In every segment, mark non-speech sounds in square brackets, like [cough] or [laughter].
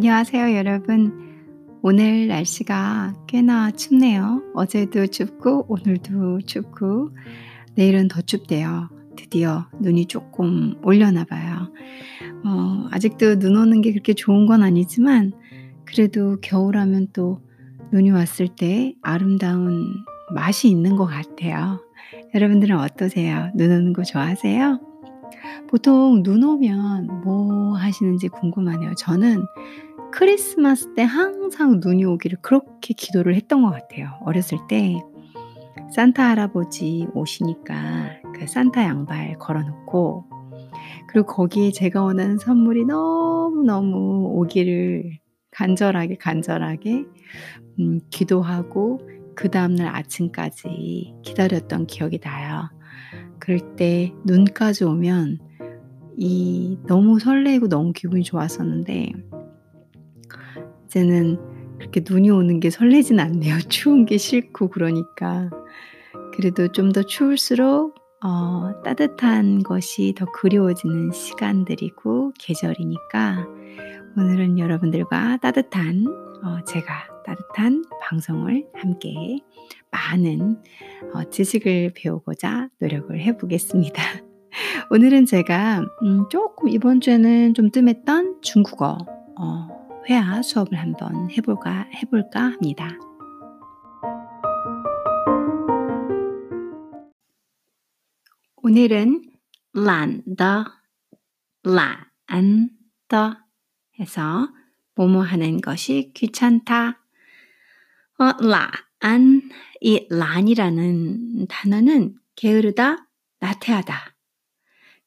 안녕하세요, 여러분. 오늘 날씨가 꽤나 춥네요. 어제도 춥고, 오늘도 춥고, 내일은 더 춥대요. 드디어 눈이 조금 올려나 봐요. 어, 아직도 눈 오는 게 그렇게 좋은 건 아니지만, 그래도 겨울하면 또 눈이 왔을 때 아름다운 맛이 있는 것 같아요. 여러분들은 어떠세요? 눈 오는 거 좋아하세요? 보통 눈 오면 뭐 하시는지 궁금하네요. 저는 크리스마스 때 항상 눈이 오기를 그렇게 기도를 했던 것 같아요. 어렸을 때 산타 할아버지 오시니까 그 산타 양발 걸어놓고 그리고 거기에 제가 원하는 선물이 너무너무 오기를 간절하게 간절하게 음, 기도하고 그 다음날 아침까지 기다렸던 기억이 나요. 그럴 때 눈까지 오면 이 너무 설레고 너무 기분이 좋았었는데 이제는 그렇게 눈이 오는 게 설레진 않네요. [laughs] 추운 게 싫고 그러니까 그래도 좀 더 추울수록 어, 따뜻한 것이 더 그리워지는 시간들이고 계절이니까 오늘은 여러분들과 따뜻한 어, 제가 따뜻한 방송을 함께 많은 어, 지식을 배우고자 노력을 해보겠습니다. [laughs] 오늘은 제가 음, 조금 이번 주에는 좀 뜸했던 중국어 어, 회화 수업을 한번 해볼까, 해볼까 합니다. 오늘은 란더, 란더 해서 뭐뭐 하는 것이 귀찮다. 어, 란, 이 란이라는 단어는 게으르다, 나태하다.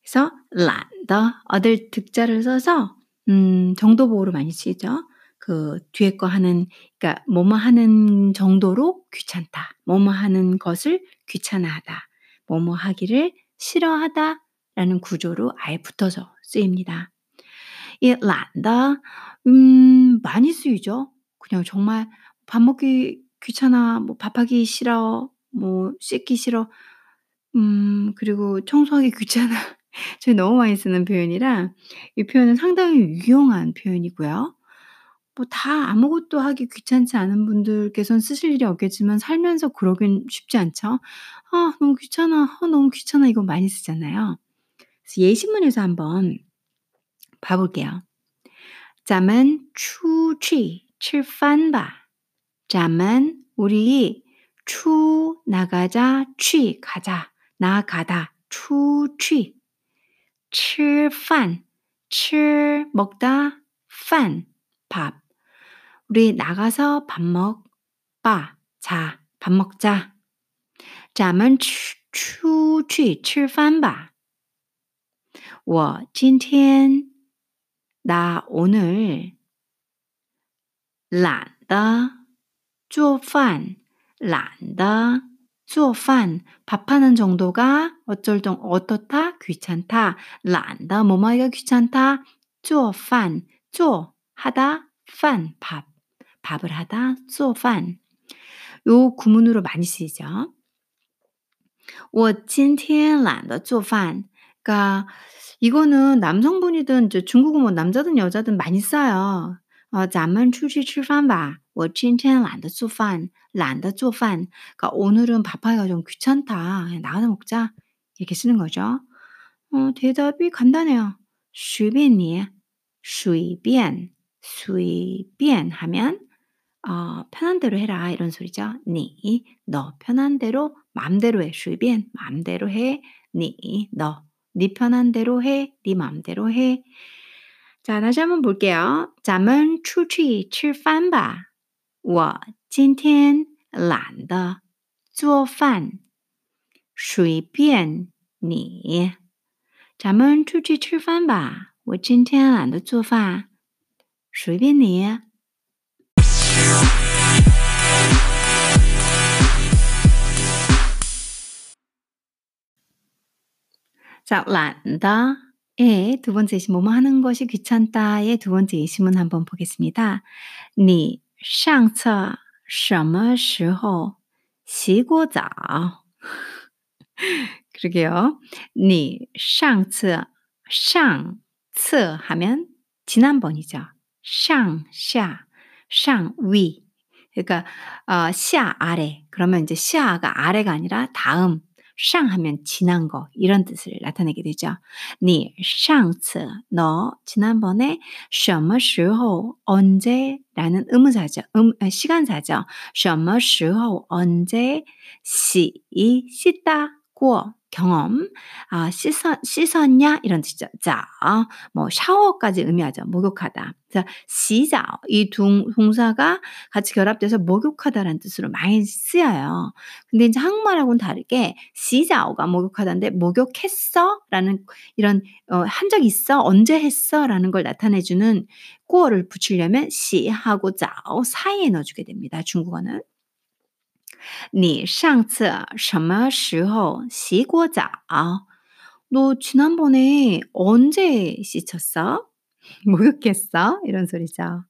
그래서 란더, 얻을 득자를 써서 음, 정도 보호로 많이 쓰이죠. 그 뒤에 거 하는 그러니까 뭐뭐 하는 정도로 귀찮다. 뭐뭐 하는 것을 귀찮아하다. 뭐뭐 하기를 싫어하다라는 구조로 아예 붙어서 쓰입니다. 이 란다 음, 많이 쓰이죠. 그냥 정말 밥 먹기 귀찮아, 뭐 밥하기 싫어, 뭐 씻기 싫어, 음, 그리고 청소하기 [laughs] 귀찮아. 저희 너무 많이 쓰는 표현이라 이 표현은 상당히 유용한 표현이고요. 뭐 다 아무것도 하기 귀찮지 않은 분들께서는 쓰실 일이 없겠지만 살면서 그러긴 쉽지 않죠. 아, 너무 귀찮아. 아, 너무 귀찮아. 이거 많이 쓰잖아요. 그래서 예시문에서 한번 봐볼게요. 咱们出去吃饭吧.咱们 우리 추 나가자, 취 가자, 나가다, 추취 吃饭,吃 먹다, 饭 밥. 우리 나가서 밥 먹, 바, 자, 밥 먹자. 咱们出去吃饭吧.我今天나 오늘 懒得做饭,懒得 做饭 밥하는 정도가 어쩔 정 어떻다 귀찮다 懒的 뭐뭐하기가 귀찮다 做饭做 하다 饭밥 밥을 하다 做饭요 구문으로 많이 쓰이죠. 我今天懒得做饭 그러니까 이거는 남성분이든 중국어 뭐 남자든 여자든 많이 써요. 어, 咱们出去吃饭吧.我今天懒得做饭. 懒得做饭. 그러니까 오늘은 밥하기가 좀 귀찮다. 나가서 먹자. 이렇게 쓰는 거죠. 어, 대답이 간단해요. 随便你,随便,随便 하면 어, 편한 대로 해라 이런 소리죠. 니, 너 편한 대로 마음대로 해. 随便 마음대로 해. 니, 너. 네 편한 대로 해. 네 마음대로 해. 자, 다시 한번 볼게요. 咱们出去吃饭吧.我今天懒得做饭.随便你. 咱们出去吃饭吧.我今天懒得做饭.随便你. 자, 懒的 예, 두 번째 예시 뭐뭐 하는 것이 귀찮다의 두 번째 예시문 한번 보겠습니다. 你上厕什么时候洗过澡? [laughs] 그러게요. 你上厕上厕 하면 지난번이죠. 상, 샤, 상, 위. 그러니까 어, 샤 아래. 그러면 이제 샤가 아래가 아니라 다음. 상 하면 지난 거 이런 뜻을 나타내게 되죠. 你上次너 지난번에 什么时候 언제라는 의문사죠. 음, 시간사죠. 什么时候 언제 시 씻다 过 경험, 아, 씻었, 씻었냐? 이런 뜻이죠. 자, 뭐, 샤워까지 의미하죠. 목욕하다. 자, 시자, 이 동, 동사가 같이 결합돼서 목욕하다라는 뜻으로 많이 쓰여요. 근데 이제 한국말하고는 다르게 시자오가 목욕하다인데 목욕했어? 라는 이런, 어, 한 적 있어? 언제 했어? 라는 걸 나타내주는 꾸어를 붙이려면 시하고 자오 사이에 넣어주게 됩니다. 중국어는. 你上次什么时候洗过澡？너 지난번에 언제 씻었어? 목욕했어? 이런 소리죠.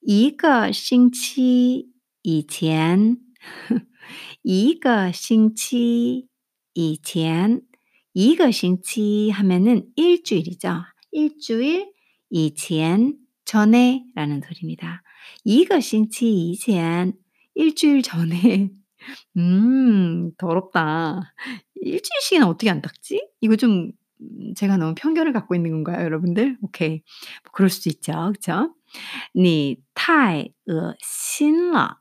一个星期以前一个星期以前一个星期 [laughs] 하면은 일주일이죠. 일주일 이前 전에라는 소리입니다. 一个星期以前 일주일 전에 음 더럽다. 일주일씩이나 어떻게 안 닦지? 이거 좀 음, 제가 너무 편견을 갖고 있는 건가요, 여러분들? 오케이. 뭐 그럴 수도 있죠. 그쵸? 你太恶心了.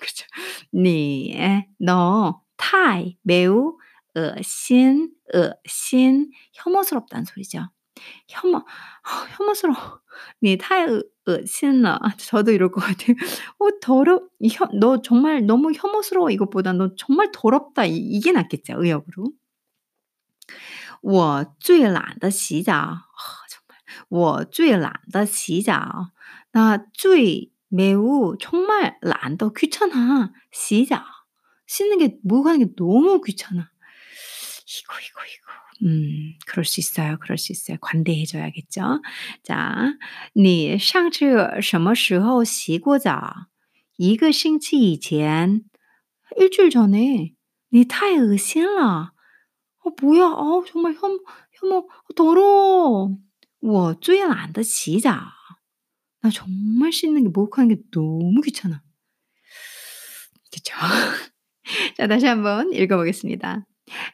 그죠? 你너太 매우 恶心,恶心 혐오스럽다는 소리죠. 혐오 혐오스러워. [laughs] 你太恶 心了. 저도 이럴 것 같아요. 어 더러 혀, 너 정말 너무 혐오스러워 이것보다 너 정말 더럽다 이, 이게 낫겠죠 의역으로. 我最懒得洗澡. 정말 我最懒得洗澡. 나最 매우 정말 懒得 귀찮아. 洗澡. 씻는 게 목욕하는 게 너무 귀찮아. 이거 이거 이거. 음, 그럴 수 있어요. 그럴 수 있어요. 관대해 줘야겠죠. 자, 你上次什么时候洗过澡?一个星期以前. 일주일 전에. 你太恶心了. 어, 뭐야? 어, 정말 혐, 혐오, 더러워. 我最懒得洗澡. 나 정말 씻는 게, 목욕하는 게 너무 귀찮아. 그쵸? [laughs] 자, 다시 한번 읽어보겠습니다.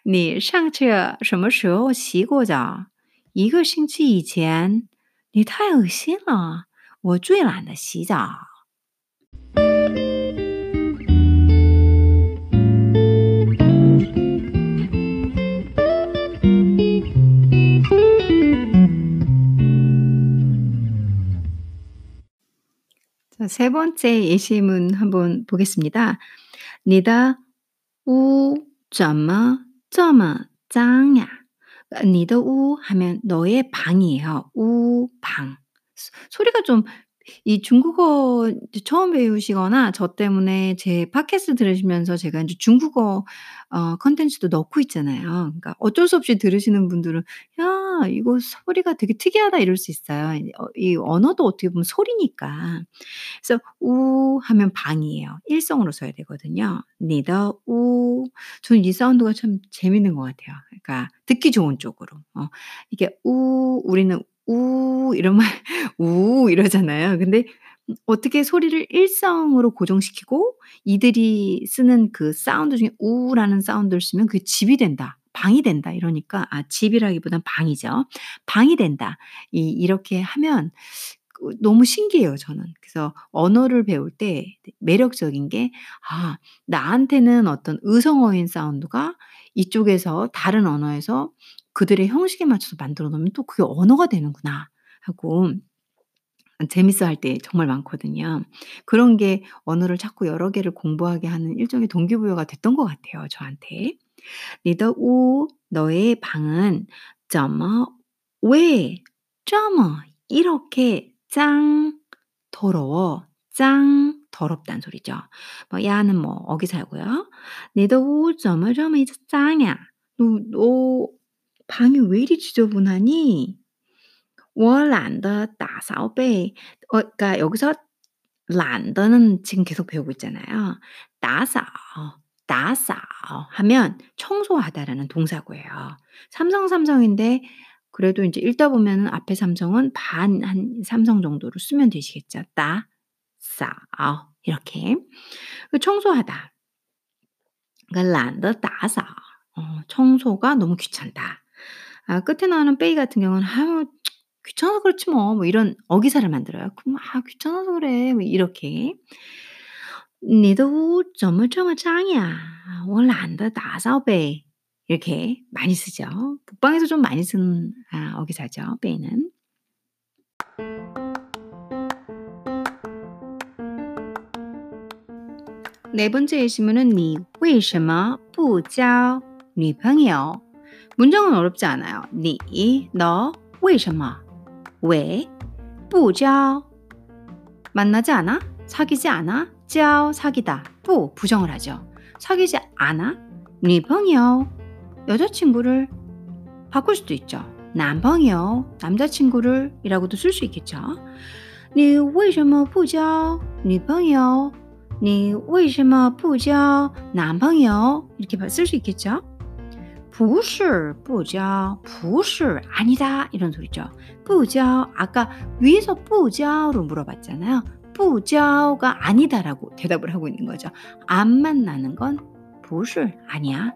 你上次什么时候洗过澡？一个星期以前。你太恶心了，我最懒得洗澡。자세번째예시문한번보겠습니다你的屋怎么 这么脏呀？你的屋 하면 너의 방이에요. 우 방. 소리가 좀 이 중국어 처음 배우시거나 저 때문에 제 팟캐스트 들으시면서 제가 인제 중국어 어 콘텐츠도 넣고 있잖아요. 그러니까 어쩔 수 없이 들으시는 분들은 "야 이거 소리가 되게 특이하다." 이럴 수 있어요. 어, 이 언어도 어떻게 보면 소리니까. 그래서 "우" 하면 방이에요. 일성으로 써야 되거든요. "你的 우." 저는 이 사운드가 참 재밌는 것 같아요. 그러니까 듣기 좋은 쪽으로. 어 이게 "우" 우리는 우 이런 말 [laughs] 우 이러잖아요. 근데 어떻게 소리를 일성으로 고정시키고 이들이 쓰는 그 사운드 중에 우라는 사운드를 쓰면 그게 집이 된다. 방이 된다 이러니까 아 집이라기보단 방이죠. 방이 된다. 이 이렇게 하면 그 너무 신기해요 저는. 그래서 언어를 배울 때 매력적인 게 아 나한테는 어떤 의성어인 사운드가 이쪽에서 다른 언어에서 그들의 형식에 맞춰서 만들어 놓으면 또 그게 언어가 되는구나 하고 재밌어 할 때 정말 많거든요. 그런 게 언어를 자꾸 여러 개를 공부하게 하는 일종의 동기부여가 됐던 것 같아요, 저한테. 네더 우, 너의 방은, 점어, 왜, 점어, 이렇게, 짱, 더러워, 짱, 더럽단 소리죠. 뭐, 야는 뭐, 어기 살고요. 네더 우, 점어, 점어, 이제 짱이야. 너, 너, 방이 왜 이리 지저분하니? 我懒得打扫被 어 그러니까 여기서 懒得는 지금 계속 배우고 있잖아요. 打扫,打扫 하면 청소하다라는 동사고요. 삼성 삼성인데 그래도 이제 읽다 보면은 앞에 삼성은 반 한 삼성 정도로 쓰면 되시겠죠. 따, 싸, 이렇게. 그 청소하다. 그러니까 란더 따사. 어, 청소가 너무 귀찮다. 아, 끝에 나오는 빼이 같은 경우는 아유 귀찮아서 그렇지 뭐, 뭐 이런 어기사를 만들어요. 그럼 아 귀찮아서 그래 뭐 이렇게. 你的屋怎么这么脏呀？我懒得打扫呗. 이렇게 많이 쓰죠. 북방에서 좀 많이 쓰는 아, 어기사죠. 빼는. 네 번째 예시문은 你为什么不交女朋友? 문장은 어렵지 않아요. 你, 너, 为什么? 왜? 不交 만나지 않아? 사귀지 않아? 交 사귀다. 不 부정을 하죠. 사귀지 않아? 女朋友 여자친구를 바꿀 수도 있죠. 남朋友 남자친구를 이라고도 쓸 수 있겠죠. 你为什么不交女朋友?你为什么不交男朋友? 이렇게 쓸 수 있겠죠. 不是不交不是 아니다 이런 소리죠. 不交 아까 위에서 不交로 물어봤잖아요. 不交가 아니다라고 대답을 하고 있는 거죠. 안 만나는 건 不是 아니야.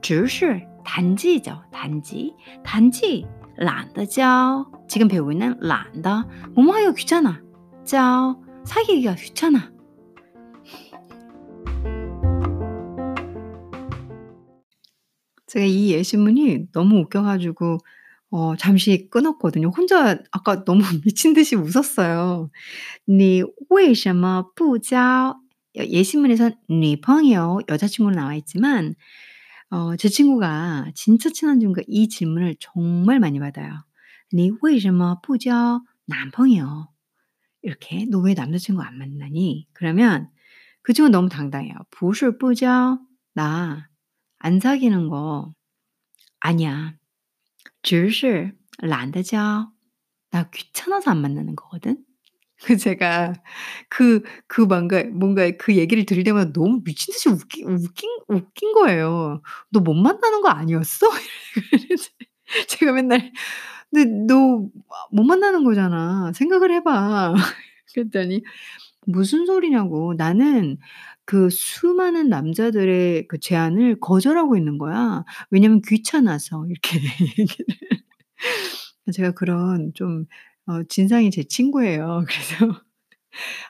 只是 단지죠. 단지. 단지 懒得交 지금 배우고 있는 懒得 뭐뭐 하기가 귀찮아. 交 사귀기가 귀찮아. 제가 이 예시문이 너무 웃겨가지고 어, 잠시 끊었거든요. 혼자 아까 너무 [laughs] 미친 듯이 웃었어요. 你为什么不交 예시문에선 女朋友 여자친구로 나와 있지만 어, 제 친구가 진짜 친한 친구가 이 질문을 정말 많이 받아요. 你为什么不交男朋友? 이렇게 너 왜 남자친구 안 만나니? 그러면 그 친구 너무 당당해요. 不是不交나 안 사귀는 거 아니야. 只是 란다죠. 나 귀찮아서 안 만나는 거거든. [laughs] 그 제가 그 그 뭔가 뭔가 그 얘기를 들을 때마다 너무 미친 듯이 웃기, 웃긴 웃긴 거예요. 너 못 만나는 거 아니었어? [laughs] 제가 맨날 근데 너 못 만나는 거잖아. 생각을 해봐. [laughs] 그랬더니 무슨 소리냐고. 나는 그 수많은 남자들의 그 제안을 거절하고 있는 거야. 왜냐면 귀찮아서 이렇게 [laughs] 얘기를. 제가 그런 좀 어 진상이 제 친구예요. [laughs] 그래서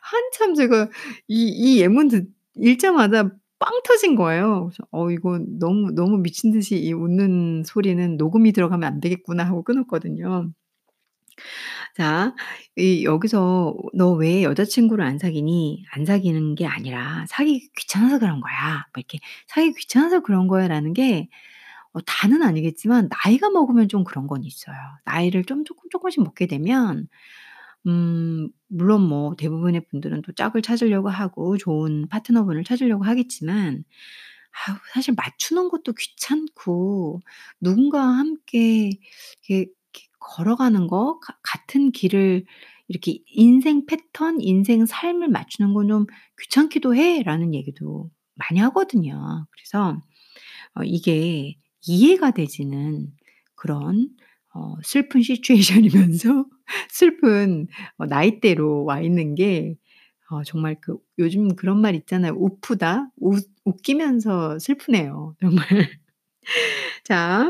한참 제가 이 이 예문 듣 읽자마자 빵 터진 거예요. 그래서 '어 이거 너무 너무 미친 듯이 이 웃는 소리는 녹음이 들어가면 안 되겠구나.' 하고 끊었거든요. 자, 이 여기서 "너 왜 여자친구를 안 사귀니?" 안 사귀는 게 아니라 "사귀기 귀찮아서 그런 거야." 뭐 이렇게 "사귀기 귀찮아서 그런 거야."라는 게 어 다는 아니겠지만 나이가 먹으면 좀 그런 건 있어요. 나이를 좀 쪼끔 쪼끔씩 먹게 되면 음 물론 뭐 대부분의 분들은 또 짝을 찾으려고 하고 좋은 파트너분을 찾으려고 하겠지만 아우 사실 맞추는 것도 귀찮고 누군가와 함께 이렇게 걸어가는 거 가 같은 길을 이렇게 인생 패턴, 인생 삶을 맞추는 건 좀 귀찮기도 해."라는 얘기도 많이 하거든요. 그래서 어 이게 이해가 되지는 그런 어 슬픈 시츄에이션이면서 [laughs] 슬픈 어 나이대로 와 있는 게 어 정말 그 요즘 그런 말 있잖아요. 우프다. 웃 웃기면서 슬프네요. 정말. [laughs] 자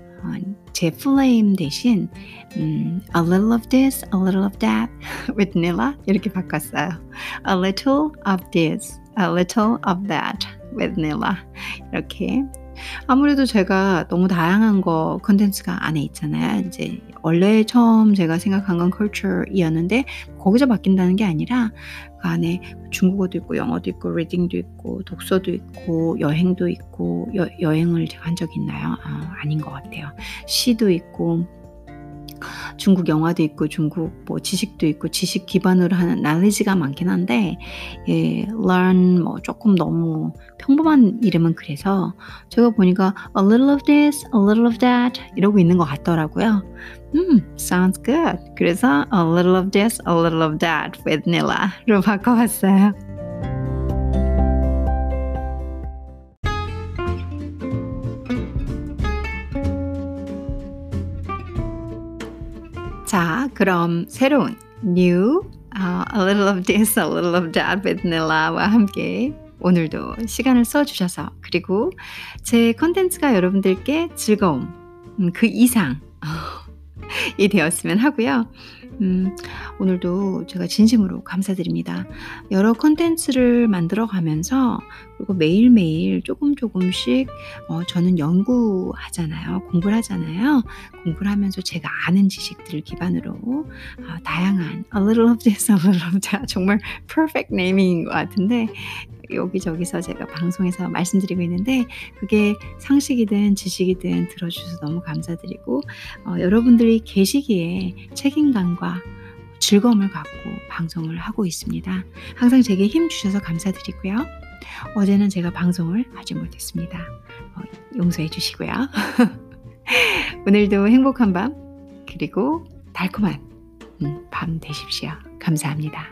어, 제 플레임 대신 음, a little of this, a little of that with Nila 이렇게 바꿨어요. A little of this, a little of that with Nila 이렇게 아무래도 제가 너무 다양한 거 컨텐츠가 안에 있잖아요. 이제 원래 처음 제가 생각한 건 culture이었는데 거기서 바뀐다는 게 아니라 그 안에 중국어도 있고 영어도 있고 reading도 있고 독서도 있고 여행도 있고 여, 여행을 제가 한 적이 있나요? 아, 아닌 것 같아요. 시도 있고 중국 영화도 있고 중국 뭐 지식도 있고 지식 기반으로 하는 knowledge가 많긴 한데 예, learn 뭐 조금 너무 평범한 이름은 그래서 제가 보니까 a little of this, a little of that 이러고 있는 것 같더라고요. 음, sounds good. 그래서 a little of this, a little of that with Nila로 바꿔봤어요. 그럼 새로운 new uh, a little of this, a little of that with Nila와 함께 오늘도 시간을 써주셔서 그리고 제 컨텐츠가 여러분들께 즐거움 음, 그 이상 이 되었으면 하고요. 음, 오늘도 제가 진심으로 감사드립니다. 여러 컨텐츠를 만들어 가면서 그리고 매일매일 조금 조금씩 어, 저는 연구하잖아요. 공부를 하잖아요. 공부를 하면서 제가 아는 지식들을 기반으로 어, 다양한 a little of this, a little of that 정말 perfect naming인 것 같은데 여기저기서 제가 방송에서 말씀드리고 있는데 그게 상식이든 지식이든 들어주셔서 너무 감사드리고 어, 여러분들이 계시기에 책임감과 즐거움을 갖고 방송을 하고 있습니다. 항상 제게 힘 주셔서 감사드리고요. 어제는 제가 방송을 하지 못했습니다. 어, 용서해 주시고요. [laughs] 오늘도 행복한 밤 그리고 달콤한 음, 밤 되십시오. 감사합니다.